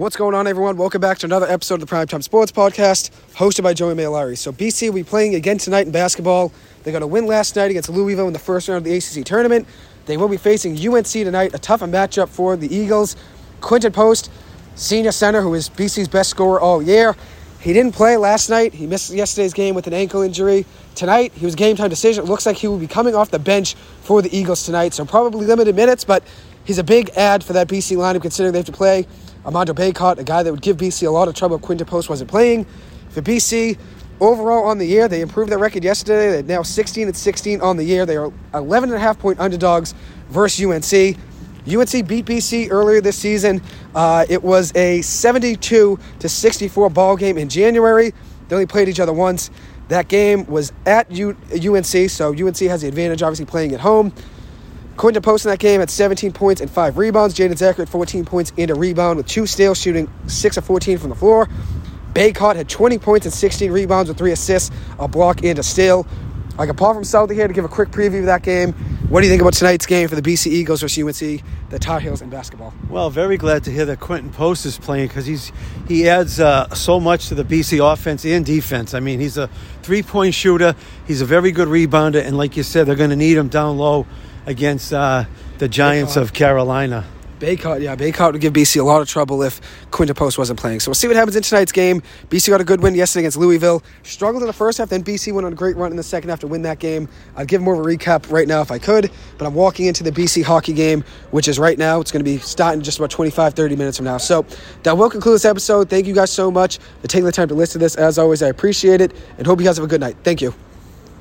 What's going on, everyone? Welcome back to another episode of the Primetime Sports Podcast, hosted by Joey Mailari. So, BC will be playing again tonight in basketball. They got a win last night against Louisville in the first round of the ACC tournament. They will be facing UNC tonight, a tougher matchup for the Eagles. Quinten Post, senior center, who is BC's best scorer all year. He didn't play last night. He missed yesterday's game with an ankle injury. Tonight, he was game time decision. It looks like he will be coming off the bench for the Eagles tonight, so probably limited minutes, but he's a big ad for that BC lineup considering they have to play Armando Bacot, a guy that would give BC a lot of trouble if Post wasn't playing. For BC, overall on the year, they improved their record yesterday. They're now 16 and 16 on the year. They are 11 and a half point underdogs versus UNC. UNC beat BC earlier this season. Uh, it was a 72 to 64 ball game in January. They only played each other once. That game was at U- UNC, so UNC has the advantage, obviously playing at home. Quinten Post in that game had 17 points and five rebounds. Jaeden Zackery had 14 points and a rebound with two steals, shooting six of 14 from the floor. Bacot had 20 points and 16 rebounds with three assists, a block, and a steal. Like apart from Southie here to give a quick preview of that game, what do you think about tonight's game for the BC Eagles versus UNC, the Tar Heels in basketball? Well, very glad to hear that Quinten Post is playing because he's he adds uh, so much to the BC offense and defense. I mean, he's a three point shooter. He's a very good rebounder, and like you said, they're going to need him down low against uh, the Giants of Carolina. Bacot, yeah, Bacot would give BC a lot of trouble if Quinten Post wasn't playing. So we'll see what happens in tonight's game. BC got a good win yesterday against Louisville. Struggled in the first half, then BC went on a great run in the second half to win that game. I'd give more of a recap right now if I could, but I'm walking into the BC hockey game, which is right now. It's going to be starting just about 25, 30 minutes from now. So that will conclude this episode. Thank you guys so much for taking the time to listen to this. As always, I appreciate it and hope you guys have a good night. Thank you.